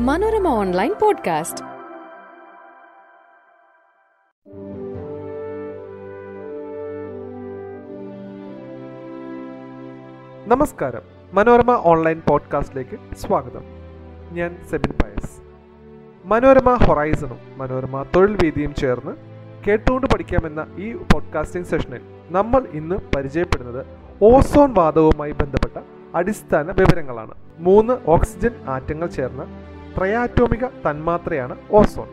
Manorama online podcast. നമസ്കാരം. Manorama online പോഡ്കാസ്റ്റിലേക്ക് സ്വാഗതം. ഞാൻ സെബിൻ പയസ്. മനോരമ ഹൊറൈസണും മനോരമ തൊഴിൽ വേദിയും ചേർന്ന് കേട്ടുകൊണ്ട് പഠിക്കാമെന്ന ഈ പോഡ്കാസ്റ്റിംഗ് സെഷനിൽ നമ്മൾ ഇന്ന് പരിചയപ്പെടുന്നത് ഓസോൺ വാതകവുമായി ബന്ധപ്പെട്ട അടിസ്ഥാന വിവരങ്ങളാണ്. മൂന്ന് ഓക്സിജൻ ആറ്റങ്ങൾ ചേർന്ന ട്രയാറ്റോമിക തന്മാത്രയാണ് ഓസോൺ.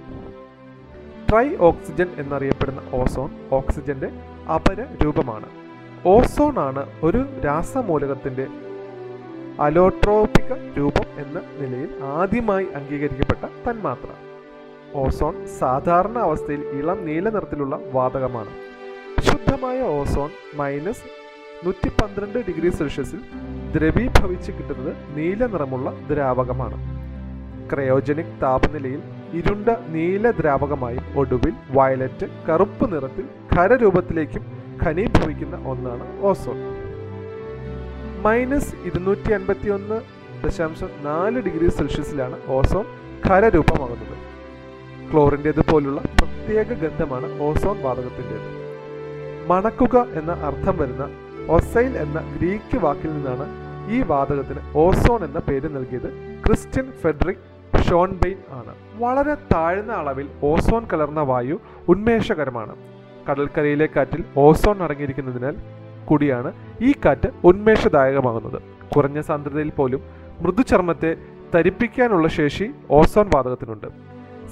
ട്രൈ ഓക്സിജൻ എന്നറിയപ്പെടുന്ന ഓസോൺ ഓക്സിജന്റെ അപര രൂപമാണ് ഓസോൺ ആണ് ഒരു രാസമൂലകത്തിന്റെ അലോട്രോപിക രൂപം എന്ന നിലയിൽ ആദ്യമായി അംഗീകരിക്കപ്പെട്ട തന്മാത്ര. ഓസോൺ സാധാരണ അവസ്ഥയിൽ ഇളം നീല നിറത്തിലുള്ള വാതകമാണ്. ശുദ്ധമായ ഓസോൺ മൈനസ് നൂറ്റി പന്ത്രണ്ട് ഡിഗ്രി സെൽഷ്യസിൽ ദ്രവീഭവിച്ച് കിട്ടുന്നത് നീല നിറമുള്ള ദ്രാവകമാണ്. ക്രയോജനിക് താപനിലയിൽ ഇരുണ്ട നീല ദ്രാവകമായും ഒടുവിൽ വയലറ്റ് കറുപ്പ് നിറത്തിൽ ഖരരൂപത്തിലേക്കും ഖനീഭവിക്കുന്ന ഒന്നാണ് ഓസോൺ. മൈനസ് ഇരുന്നൂറ്റി അൻപത്തി ഒന്ന് ദശാംശം നാല് ഡിഗ്രി സെൽഷ്യസിലാണ് ഓസോൺ ഖരരൂപമാകുന്നത്. ക്ലോറിന്റേത് പോലുള്ള പ്രത്യേക ഗന്ധമാണ് ഓസോൺ വാതകത്തിന്റെത്. മണക്കുക എന്ന അർത്ഥം വരുന്ന ഒസൈൽ എന്ന ഗ്രീക്ക് വാക്കിൽ നിന്നാണ് ഈ വാതകത്തിന് ഓസോൺ എന്ന പേര് നൽകിയത് ക്രിസ്ത്യൻ ഫെഡറിക് ഷോൺബെയിൻ ആണ്. വളരെ താഴ്ന്ന അളവിൽ ഓസോൺ കലർന്ന വായു ഉന്മേഷകരമാണ്. കടൽക്കരയിലെ കാറ്റിൽ ഓസോൺ അടങ്ങിയിരിക്കുന്നതിനാൽ കൂടിയാണ് ഈ കാറ്റ് ഉന്മേഷദായകമാകുന്നത്. കുറഞ്ഞ സാന്ദ്രതയിൽ പോലും മൃദുചർമ്മത്തെ തരിപ്പിക്കാനുള്ള ശേഷി ഓസോൺ വാതകത്തിനുണ്ട്.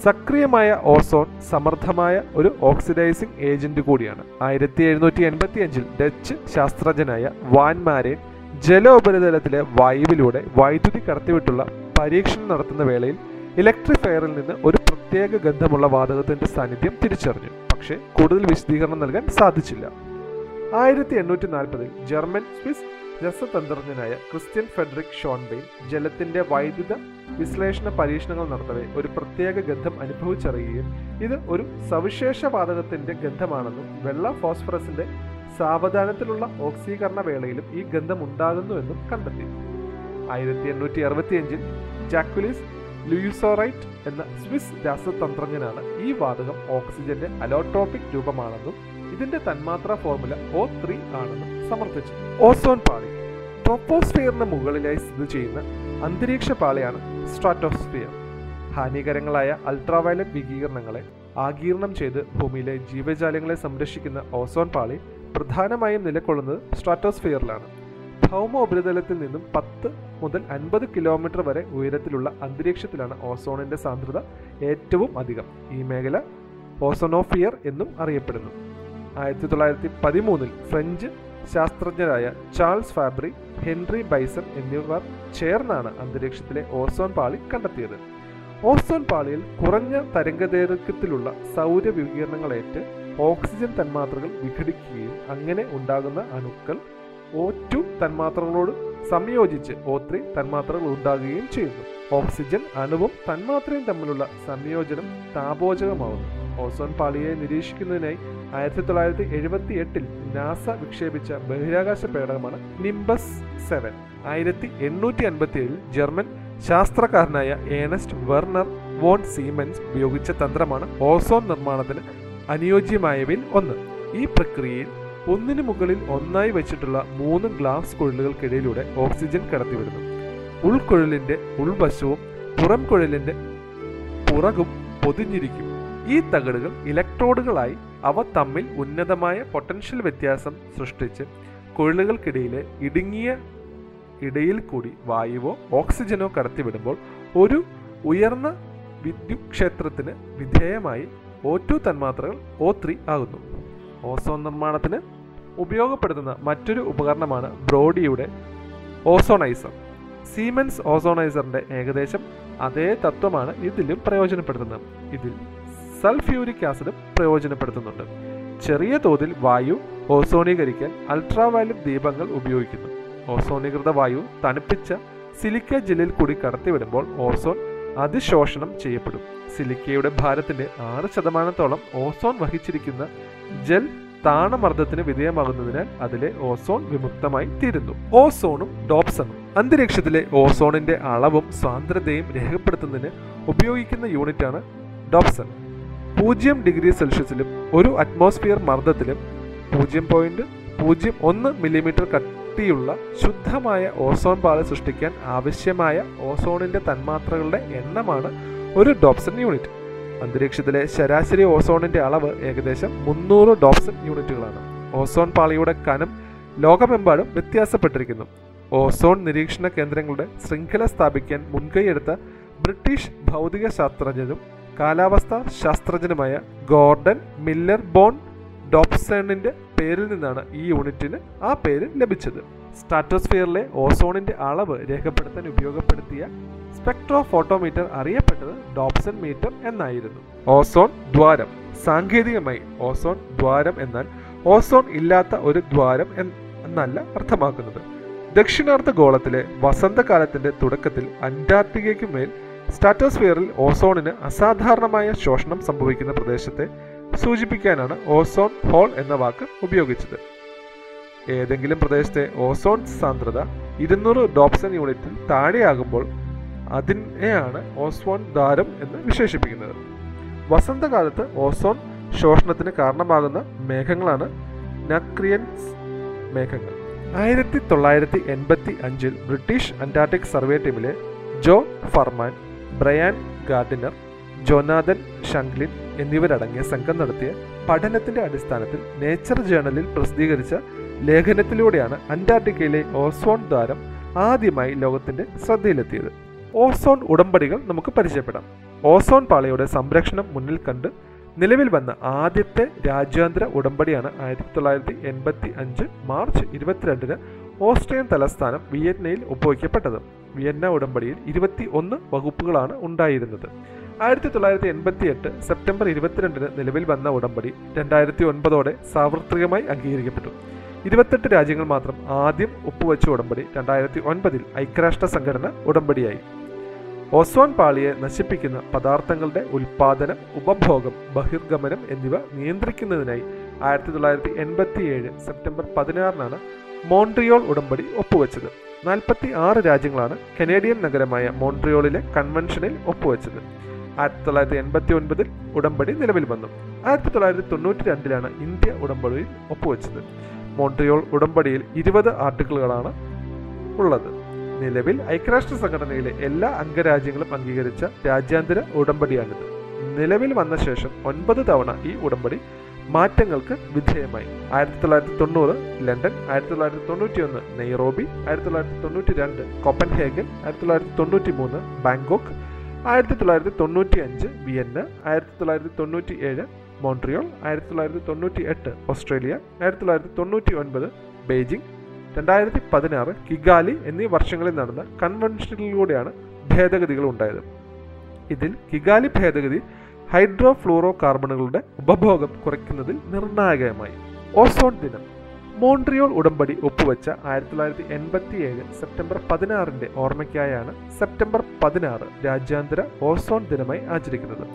സക്രിയമായ ഓസോൺ സമർത്ഥമായ ഒരു ഓക്സിഡൈസിംഗ് ഏജന്റ് കൂടിയാണ്. ആയിരത്തി എഴുന്നൂറ്റി എൺപത്തി അഞ്ചിൽ ഡച്ച് ശാസ്ത്രജ്ഞനായ വാൻമാരേൻ ജല ഉപരിതലത്തിലെ വായുവിലൂടെ വൈദ്യുതി കടത്തിവിട്ടുള്ള പരീക്ഷണം നടത്തുന്ന വേളയിൽ ഇലക്ട്രിഫയറിൽ നിന്ന് ഒരു പ്രത്യേക ഗന്ധമുള്ള വാതകത്തിന്റെ സാന്നിധ്യം തിരിച്ചറിഞ്ഞു. പക്ഷേ കൂടുതൽ വിശദീകരണം നൽകാൻ സാധിച്ചില്ല. ആയിരത്തി എണ്ണൂറ്റി നാൽപ്പതിൽ ജർമ്മൻ സ്വിസ് രസതന്ത്രജ്ഞനായ ക്രിസ്ത്യൻ ഫെഡറിക് ഷോൺബെയിൻ ജലത്തിന്റെ വൈദ്യുത വിശ്ലേഷണ പരീക്ഷണങ്ങൾ നടത്തവേ ഒരു പ്രത്യേക ഗന്ധം അനുഭവിച്ചറിയുകയും ഇത് ഒരു സവിശേഷ വാതകത്തിന്റെ ഗന്ധമാണെന്നും വെള്ള ഫോസ്ഫറസിന്റെ സാവധാനത്തിലുള്ള ഓക്സീകരണ വേളയിലും ഈ ഗന്ധം ഉണ്ടാകുന്നുവെന്നും കണ്ടെത്തി. ആയിരത്തി എണ്ണൂറ്റി അറുപത്തിയഞ്ചിൽ ജാക്വിലിസ് ലൂയിസോറൈറ്റ് എന്ന സ്വിസ് രാസതന്ത്രജ്ഞനാണ് ഈ വാതകം ഓക്സിജന്റെ അലോട്രോപിക് രൂപമാണെന്നും ഇതിന്റെ തന്മാത്രാ ഫോർമുല ഒ ത്രീ ആണെന്നും സമർത്ഥിച്ചു. ഓസോൺ പാളി. ട്രോപ്പോസ്ഫിയറിന് മുകളിലായി സ്ഥിതി ചെയ്യുന്ന അന്തരീക്ഷ പാളിയാണ് സ്ട്രാറ്റോസ്ഫിയർ. ഹാനികരങ്ങളായ അൾട്രാവയലറ്റ് വികിരണങ്ങളെ ആകീർണം ചെയ്ത് ഭൂമിയിലെ ജീവജാലങ്ങളെ സംരക്ഷിക്കുന്ന ഓസോൺ പാളി പ്രധാനമായും നിലകൊള്ളുന്നത് സ്ട്രാറ്റോസ്ഫിയറിലാണ്. ഭൗമ ഉപരിതലത്തിൽ നിന്നും പത്ത് മുതൽ അൻപത് കിലോമീറ്റർ വരെ ഉയരത്തിലുള്ള അന്തരീക്ഷത്തിലാണ് ഓസോണിന്റെ സാന്ദ്രത ഏറ്റവും അധികം. ഈ മേഖല ഓസോണോഫിയർ എന്നും അറിയപ്പെടുന്നു. ആയിരത്തി തൊള്ളായിരത്തി പതിമൂന്നിൽ ഫ്രഞ്ച് ശാസ്ത്രജ്ഞരായ ചാൾസ് ഫാബ്രി ഹെൻറി ബൈസൺ എന്നിവർ ചേർന്നാണ് അന്തരീക്ഷത്തിലെ ഓസോൺ പാളി കണ്ടെത്തിയത്. ഓസോൺ പാളിയിൽ കുറഞ്ഞ തരംഗദൈർഘ്യത്തിലുള്ള സൗരവികിരണങ്ങളേറ്റ് ഓക്സിജൻ തന്മാത്രകൾ വിഘടിക്കുകയും അങ്ങനെ ഉണ്ടാകുന്ന അണുക്കൾ ഒ ടു തന്മാത്രകളോട് സംയോജിച്ച് ഒ ത്രീ തന്മാത്രകൾ ഉണ്ടാകുകയും ചെയ്യുന്നു. ഓക്സിജൻ അണുവും തന്മാത്രയും തമ്മിലുള്ള സംയോജനം താപോചകമാവുന്നു. ഓസോൺ പാളിയെ നിരീക്ഷിക്കുന്നതിനായി ആയിരത്തി തൊള്ളായിരത്തി എഴുപത്തി എട്ടിൽ നാസ വിക്ഷേപിച്ച ബഹിരാകാശ പേടകമാണ് നിംബസ് സെവൻ ആയിരത്തി എണ്ണൂറ്റി അൻപത്തി ഏഴിൽ ജർമ്മൻ ശാസ്ത്രകാരനായ ഏണസ്റ്റ് വെർണർ വോൺ സീമൻസ് ഉപയോഗിച്ച തന്ത്രമാണ് ഓസോൺ നിർമ്മാണത്തിന് അനുയോജ്യമായവയിൽ ഒന്ന്. ഈ പ്രക്രിയയിൽ ഒന്നിനു മുകളിൽ ഒന്നായി വെച്ചിട്ടുള്ള മൂന്ന് ഗ്ലാസ് കുഴലുകൾക്കിടയിലൂടെ ഓക്സിജൻ കടത്തിവിടുന്നു. ഉൾക്കുഴലിന്റെ ഉൾവശവും പുറം കുഴലിന്റെ പുറകും പൊതിഞ്ഞിരിക്കും. ഈ തകടുകൾ ഇലക്ട്രോഡുകളായി അവ തമ്മിൽ ഉന്നതമായ പൊട്ടൻഷ്യൽ വ്യത്യാസം സൃഷ്ടിച്ച് കുഴലുകൾക്കിടയിലെ ഇടുങ്ങിയ ഇടയിൽ കൂടി വായുവോ ഓക്സിജനോ കടത്തിവിടുമ്പോൾ ഒരു ഉയർന്ന വിദ്യുത് ക്ഷേത്രത്തിന് വിധേയമായി ഒ ടു തന്മാത്രകൾ ഒ ത്രീ ആകുന്നു. ഓസോൺ നിർമ്മാണത്തിന് ഉപയോഗപ്പെടുത്തുന്ന മറ്റൊരു ഉപകരണമാണ് ബ്രോഡിയുടെ ഓസോണൈസർ. സീമെൻസ് ഓസോണൈസറിന്റെ ഏകദേശം അതേ തത്വമാണ് ഇതിലും പ്രയോജനപ്പെടുത്തുന്നത്. ഇതിൽ സൾഫ്യൂരിക് ആസിഡും പ്രയോജനപ്പെടുത്തുന്നുണ്ട്. ചെറിയ തോതിൽ വായു ഓസോണീകരിക്കാൻ അൾട്രാവയലറ്റ് ദീപങ്ങൾ ഉപയോഗിക്കുന്നു. ഓസോണീകൃത വായു തണുപ്പിച്ച സിലിക്ക ജെല്ലിൽ കൂടി കടത്തിവിടുമ്പോൾ ഓസോൺ അതിശോഷണം ചെയ്യപ്പെടും. സിലിക്കയുടെ ഭാരത്തിന്റെ ആറ് ശതമാനത്തോളം ഓസോൺ വഹിച്ചിരിക്കുന്ന ജെൽ താണമർദ്ദത്തിന് വിധേയമാകുന്നതിനാൽ അതിലെ ഓസോൺ വിമുക്തമായി തീരുന്നു. ഓസോണും ഡോപ്സണും അന്തരീക്ഷത്തിലെ ഓസോണിന്റെ അളവും സാന്ദ്രതയും രേഖപ്പെടുത്തുന്നതിന് ഉപയോഗിക്കുന്ന യൂണിറ്റാണ് ഡോപ്സൺ. പൂജ്യം ഡിഗ്രി സെൽഷ്യസിലും ഒരു അറ്റ്മോസ്ഫിയർ മർദ്ദത്തിലും പൂജ്യം പോയിന്റ് പൂജ്യം ഒന്ന് മില്ലിമീറ്റർ കട്ടിയുള്ള ശുദ്ധമായ ഓസോൺ പാളി സൃഷ്ടിക്കാൻ ആവശ്യമായ ഓസോണിന്റെ തന്മാത്രകളുടെ എണ്ണമാണ് ഒരു ഡോപ്സൺ യൂണിറ്റ്. അന്തരീക്ഷത്തിലെ ശരാശരി ഓസോണിന്റെ അളവ് ഏകദേശം മുന്നൂറ് ഡോപ്സൺ യൂണിറ്റുകളാണ്. ഓസോൺ പാളിയുടെ കനം ലോകമെമ്പാടും വ്യത്യാസപ്പെട്ടിരിക്കുന്നു. ഓസോൺ നിരീക്ഷണ കേന്ദ്രങ്ങളുടെ ശൃംഖല സ്ഥാപിക്കാൻ മുൻകൈയെടുത്ത ബ്രിട്ടീഷ് ഭൗതിക ശാസ്ത്രജ്ഞനും കാലാവസ്ഥാ ശാസ്ത്രജ്ഞനുമായ ഗോർഡൻ മില്ലർ ബോൺ ഡോപ്സണിന്റെ പേരിൽ നിന്നാണ് ഈ യൂണിറ്റിന് ആ പേര് ലഭിച്ചത്. സ്ട്രാറ്റോസ്ഫിയറിലെ ഓസോണിന്റെ അളവ് രേഖപ്പെടുത്താൻ ഉപയോഗപ്പെടുത്തിയ സ്പെക്ട്രോ ഫോട്ടോമീറ്റർ അറിയപ്പെട്ടത് ഡോപ്സൺ മീറ്റർ എന്നായിരുന്നു. ഓസോൺ ദ്വാരം സാങ്കേതികമായി ഓസോൺ ദ്വാരം എന്നാൽ ഓസോൺ ഇല്ലാത്ത ഒരു ദ്വാരം എന്നല്ല അർത്ഥമാക്കുന്നത്. ദക്ഷിണാർദ്ധ ഗോളത്തിലെ വസന്തകാലത്തിന്റെ തുടക്കത്തിൽ അന്റാർട്ടിക്കയ്ക്ക് മേൽ സ്ട്രാറ്റോസ്ഫിയറിൽ ഓസോണിന് അസാധാരണമായ ശോഷണം സംഭവിക്കുന്ന പ്രദേശത്തെ സൂചിപ്പിക്കാനാണ് ഓസോൺ ഹോൾ എന്ന വാക്ക് ഉപയോഗിച്ചത്. ഏതെങ്കിലും പ്രദേശത്തെ ഓസോൺ സാന്ദ്രത ഇരുന്നൂറ് ഡോപ്സൺ യൂണിറ്റിൽ താഴെയാകുമ്പോൾ അതിനെയാണ് ഓസോൺ ദ്വാരം എന്ന് വിശേഷിപ്പിക്കുന്നത്. വസന്തകാലത്ത് ഓസോൺ ശോഷണത്തിന് കാരണമാകുന്ന മേഘങ്ങളാണ് നക്രിയൻസ് മേഘങ്ങൾ. ആയിരത്തി തൊള്ളായിരത്തി എൺപത്തി അഞ്ചിൽ ബ്രിട്ടീഷ് അന്റാർട്ടിക് സർവേ ടീമിലെ Joe Farman Brian Gardiner Jonathan Shanklin എന്നിവരടങ്ങിയ സംഘം നടത്തിയ പഠനത്തിന്റെ അടിസ്ഥാനത്തിൽ നേച്ചർ ജേണലിൽ പ്രസിദ്ധീകരിച്ച ലേഖനത്തിലൂടെയാണ് അന്റാർട്ടിക്കയിലെ ഓസോൺ ദ്വാരം ആദ്യമായി ലോകത്തിന്റെ ശ്രദ്ധയിലെത്തിയത്. ഓസോൺ ഉടമ്പടികൾ നമുക്ക് പരിചയപ്പെടാം. ഓസോൺ പാളയുടെ സംരക്ഷണം മുന്നിൽ കണ്ട് നിലവിൽ വന്ന ആദ്യത്തെ രാജ്യാന്തര ഉടമ്പടിയാണ് ആയിരത്തി തൊള്ളായിരത്തി എൺപത്തി അഞ്ച് മാർച്ച് ഇരുപത്തിരണ്ടിന് ഓസ്ട്രിയൻ തലസ്ഥാനം വിയറ്റ്നയിൽ ഒപ്പുവയ്ക്കപ്പെട്ടത് വിയന്ന ഉടമ്പടിയിൽ ഇരുപത്തി ഒന്ന് വകുപ്പുകളാണ് ഉണ്ടായിരുന്നത്. ആയിരത്തി തൊള്ളായിരത്തി എൺപത്തി എട്ട് സെപ്റ്റംബർ ഇരുപത്തിരണ്ടിന് നിലവിൽ വന്ന ഉടമ്പടി രണ്ടായിരത്തി ഒൻപതോടെ സാർവത്രികമായി അംഗീകരിക്കപ്പെട്ടു. ഇരുപത്തെട്ട് രാജ്യങ്ങൾ മാത്രം ആദ്യം ഒപ്പുവെച്ച ഉടമ്പടി രണ്ടായിരത്തി ഒൻപതിൽ ഐക്യരാഷ്ട്ര സംഘടന ഉടമ്പടിയായി. ഓസോൺ പാളിയെ നശിപ്പിക്കുന്ന പദാർത്ഥങ്ങളുടെ ഉൽപാദനം ഉപഭോഗം ബഹിർഗമനം എന്നിവ നിയന്ത്രിക്കുന്നതിനായി ആയിരത്തി തൊള്ളായിരത്തി എൺപത്തി ഏഴ് സെപ്റ്റംബർ പതിനാറിനാണ് മോൺട്രിയോൾ ഉടമ്പടി ഒപ്പുവെച്ചത്. നാൽപ്പത്തി ആറ് രാജ്യങ്ങളാണ് കനേഡിയൻ നഗരമായ മോൺട്രിയോളിലെ കൺവെൻഷനിൽ ഒപ്പുവെച്ചത്. ആയിരത്തി തൊള്ളായിരത്തി എൺപത്തി ഒൻപതിൽ ഉടമ്പടി നിലവിൽ വന്നു. ആയിരത്തി തൊള്ളായിരത്തി തൊണ്ണൂറ്റി രണ്ടിലാണ് ഇന്ത്യ ഉടമ്പടിയിൽ ഒപ്പുവെച്ചത്. മോൺട്രിയോൾ ഉടമ്പടിയിൽ ഇരുപത് ആർട്ടിക്കിളുകളാണ് ഉള്ളത്. നിലവിൽ ഐക്യരാഷ്ട്ര സംഘടനയിലെ എല്ലാ അംഗരാജ്യങ്ങളും അംഗീകരിച്ച രാജ്യാന്തര ഉടമ്പടിയാണിത്. നിലവിൽ വന്ന ശേഷം ഒൻപത് തവണ ഈ ഉടമ്പടി മാറ്റങ്ങൾക്ക് വിധേയമായി. ആയിരത്തി തൊള്ളായിരത്തി തൊണ്ണൂറ് ലണ്ടൻ ആയിരത്തി തൊള്ളായിരത്തി തൊണ്ണൂറ്റി ഒന്ന് നെയ്റോബി ആയിരത്തി തൊള്ളായിരത്തി തൊണ്ണൂറ്റി രണ്ട് കോപ്പൻഹേഗൻ ആയിരത്തി തൊള്ളായിരത്തി തൊണ്ണൂറ്റി മൂന്ന് ബാങ്കോക്ക് ആയിരത്തി തൊള്ളായിരത്തി തൊണ്ണൂറ്റി അഞ്ച് വിയന്ന ആയിരത്തി തൊള്ളായിരത്തി തൊണ്ണൂറ്റി ഏഴ് മോൺട്രിയോൾ ആയിരത്തി തൊള്ളായിരത്തി തൊണ്ണൂറ്റി എട്ട് ഓസ്ട്രേലിയ ആയിരത്തി തൊള്ളായിരത്തി തൊണ്ണൂറ്റി ഒൻപത് ബെയ്ജിംഗ് രണ്ടായിരത്തി പതിനാറ് കിഗാലി എന്നീ വർഷങ്ങളിൽ നടന്ന കൺവെൻഷനിലൂടെയാണ് ഭേദഗതികൾ ഉണ്ടായത്. ഇതിൽ കിഗാലി ഭേദഗതി ഹൈഡ്രോ ഫ്ലൂറോ കാർബണുകളുടെ ഉപഭോഗം കുറയ്ക്കുന്നതിൽ നിർണായകമായി. ഓസോൺ ദിനം. മോൺട്രിയോൾ ഉടമ്പടി ഒപ്പുവെച്ച ആയിരത്തി തൊള്ളായിരത്തി എൺപത്തി ഏഴ് സെപ്റ്റംബർ പതിനാറിന്റെ ഓർമ്മയ്ക്കായാണ് സെപ്റ്റംബർ പതിനാറ് രാജ്യാന്തര ഓസോൺ ദിനമായി ആചരിക്കുന്നത്.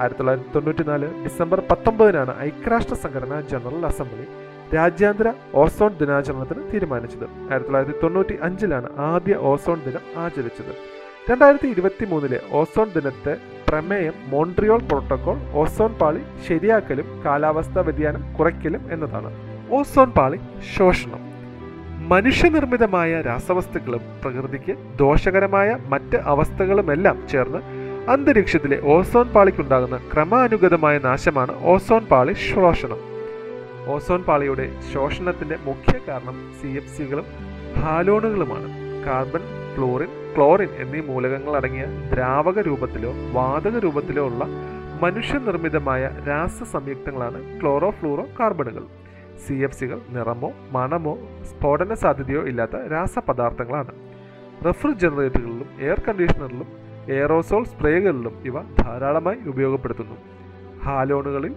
ആയിരത്തി തൊള്ളായിരത്തി തൊണ്ണൂറ്റി നാല് ഡിസംബർ പത്തൊമ്പതിനാണ് ഐക്യരാഷ്ട്ര സംഘടന ജനറൽ അസംബ്ലി രാജ്യാന്തര ഓസോൺ ദിനാചരണത്തിന് തീരുമാനിച്ചത്. ആയിരത്തി തൊള്ളായിരത്തി തൊണ്ണൂറ്റി അഞ്ചിലാണ് ആദ്യ ഓസോൺ ദിനം ആചരിച്ചത്. രണ്ടായിരത്തി ഇരുപത്തി മൂന്നിലെ ഓസോൺ ദിനത്തെ പ്രമേയം മോൺട്രിയോൾ പ്രോട്ടോകോൾ ഓസോൺ പാളി ശരിയാക്കലും കാലാവസ്ഥാ വ്യതിയാനം കുറയ്ക്കലും എന്നതാണ്. ഓസോൺ പാളി ശോഷണം. മനുഷ്യനിർമ്മിതമായ രാസവസ്തുക്കളും പ്രകൃതിക്ക് ദോഷകരമായ മറ്റ് അവസ്ഥകളുമെല്ലാം ചേർന്ന് അന്തരീക്ഷത്തിലെ ഓസോൺ പാളിക്കുണ്ടാകുന്ന ക്രമാനുഗതമായ നാശമാണ് ഓസോൺ പാളി ശോഷണം ഓസോൺ പാളിയുടെ ശോഷണത്തിന്റെ മുഖ്യ കാരണം സി എഫ് സികളും ഹാലോണുകളുമാണ്. കാർബൺ ഫ്ലോറിൻ ക്ലോറിൻ എന്നീ മൂലകങ്ങൾ അടങ്ങിയ ദ്രാവക രൂപത്തിലോ വാതക രൂപത്തിലോ ഉള്ള മനുഷ്യനിർമ്മിതമായ രാസ സംയുക്തങ്ങളാണ് ക്ലോറോ ഫ്ലൂറോ കാർബണുകൾ സി എഫ് സികൾ നിറമോ മണമോ സ്ഫോടന സാധ്യതയോ ഇല്ലാത്ത രാസപദാർത്ഥങ്ങളാണ്. റെഫ്രിജറേറ്ററുകളിലും എയർ കണ്ടീഷണറിലും എയറോസോൾ സ്പ്രേകളിലും ഇവ ധാരാളമായി ഉപയോഗപ്പെടുത്തുന്നു. ഹാലോണുകളിൽ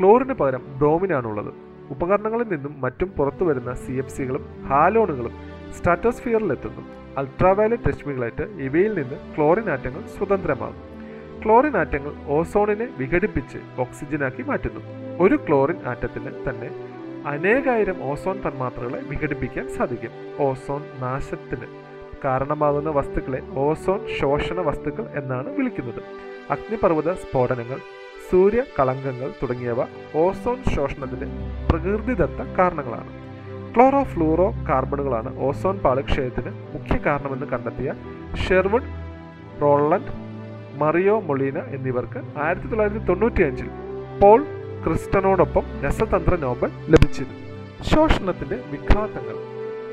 ക്ലോറിന് പകരം ബ്രോമിനാണുള്ളത്. ഉപകരണങ്ങളിൽ നിന്നും മറ്റും പുറത്തുവരുന്ന സി എഫ് സികളും ഹാലോണുകളും സ്ട്രാറ്റോസ്ഫിയറിലെത്തുന്നു. അൾട്രാവയലറ്റ് രശ്മികളേറ്റ് ഇവയിൽ നിന്ന് ക്ലോറിൻ ആറ്റങ്ങൾ സ്വതന്ത്രമാകും. ക്ലോറിൻ ആറ്റങ്ങൾ ഓസോണിനെ വിഘടിപ്പിച്ച് ഓക്സിജനാക്കി മാറ്റുന്നു. ഒരു ക്ലോറിൻ ആറ്റത്തിന് തന്നെ അനേകായിരം ഓസോൺ തന്മാത്രകളെ വിഘടിപ്പിക്കാൻ സാധിക്കും. ഓസോൺ നാശത്തിന് കാരണമാകുന്ന വസ്തുക്കളെ ഓസോൺ ശോഷണ വസ്തുക്കൾ എന്നാണ് വിളിക്കുന്നത്. അഗ്നിപർവത സ്ഫോടനങ്ങൾ സൂര്യ കളങ്കങ്ങൾ തുടങ്ങിയവ ഓസോൺ ശോഷണത്തിന്റെ പ്രകൃതിദത്ത കാരണങ്ങളാണ്. ക്ലോറോ ഫ്ലൂറോ കാർബണുകളാണ് ഓസോൺ പാളിക്ഷയത്തിന് മുഖ്യ കാരണമെന്ന് കണ്ടെത്തിയ ഷെർവുഡ് റോളണ്ട് മറിയോ മൊളീന എന്നിവർക്ക് ആയിരത്തി തൊള്ളായിരത്തി തൊണ്ണൂറ്റി അഞ്ചിൽ പോൾ ക്രിസ്റ്റനോടൊപ്പം രസതന്ത്ര നോബൽ ലഭിച്ചിരുന്നു. ശോഷണത്തിന്റെ വിഘാതങ്ങൾ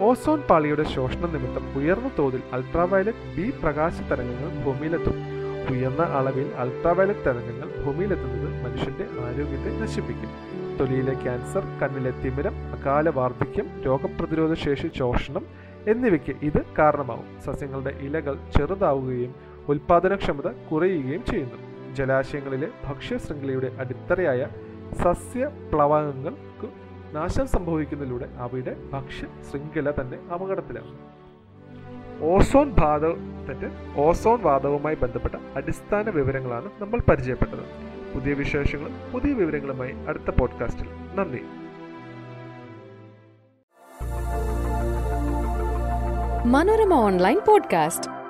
ഓസോൺ പാളിയുടെ ശോഷണം നിമിത്തം ഉയർന്ന തോതിൽ അൾട്രാവയലറ്റ് ബി പ്രകാശ തരംഗങ്ങൾ ഭൂമിയിലെത്തും. ഉയർന്ന അളവിൽ അൾട്രാവയലറ്റ് തരംഗങ്ങൾ ഭൂമിയിലെത്തുന്നത് മനുഷ്യന്റെ ആരോഗ്യത്തെ നശിപ്പിക്കും. തൊലിയിലെ ക്യാൻസർ കണ്ണിലെ തിമിരം അകാല വാർദ്ധക്യം രോഗപ്രതിരോധ ശേഷി ശോഷണം എന്നിവയ്ക്ക് ഇത് കാരണമാവും. സസ്യങ്ങളുടെ ഇലകൾ ചെറുതാവുകയും ഉൽപാദനക്ഷമത കുറയുകയും ചെയ്യുന്നു. ജലാശയങ്ങളിലെ ഭക്ഷ്യ ശൃംഖലയുടെ അടിത്തറയായ സസ്യ പ്ലവകങ്ങൾക്ക് നാശം സംഭവിക്കുന്നതിലൂടെ അവയുടെ ഭക്ഷ്യ ശൃംഖല തന്നെ അപകടത്തിലാകും ഓസോൺ ബാധത്തിന്റെ ഓസോൺ വാദവുമായി ബന്ധപ്പെട്ട അടിസ്ഥാന വിവരങ്ങളാണ് നമ്മൾ പരിചയപ്പെട്ടത്. പുതിയ വിശേഷങ്ങളും പുതിയ വിവരങ്ങളുമായി അടുത്ത പോഡ്കാസ്റ്റിൽ. നന്ദി. Manorama online podcast.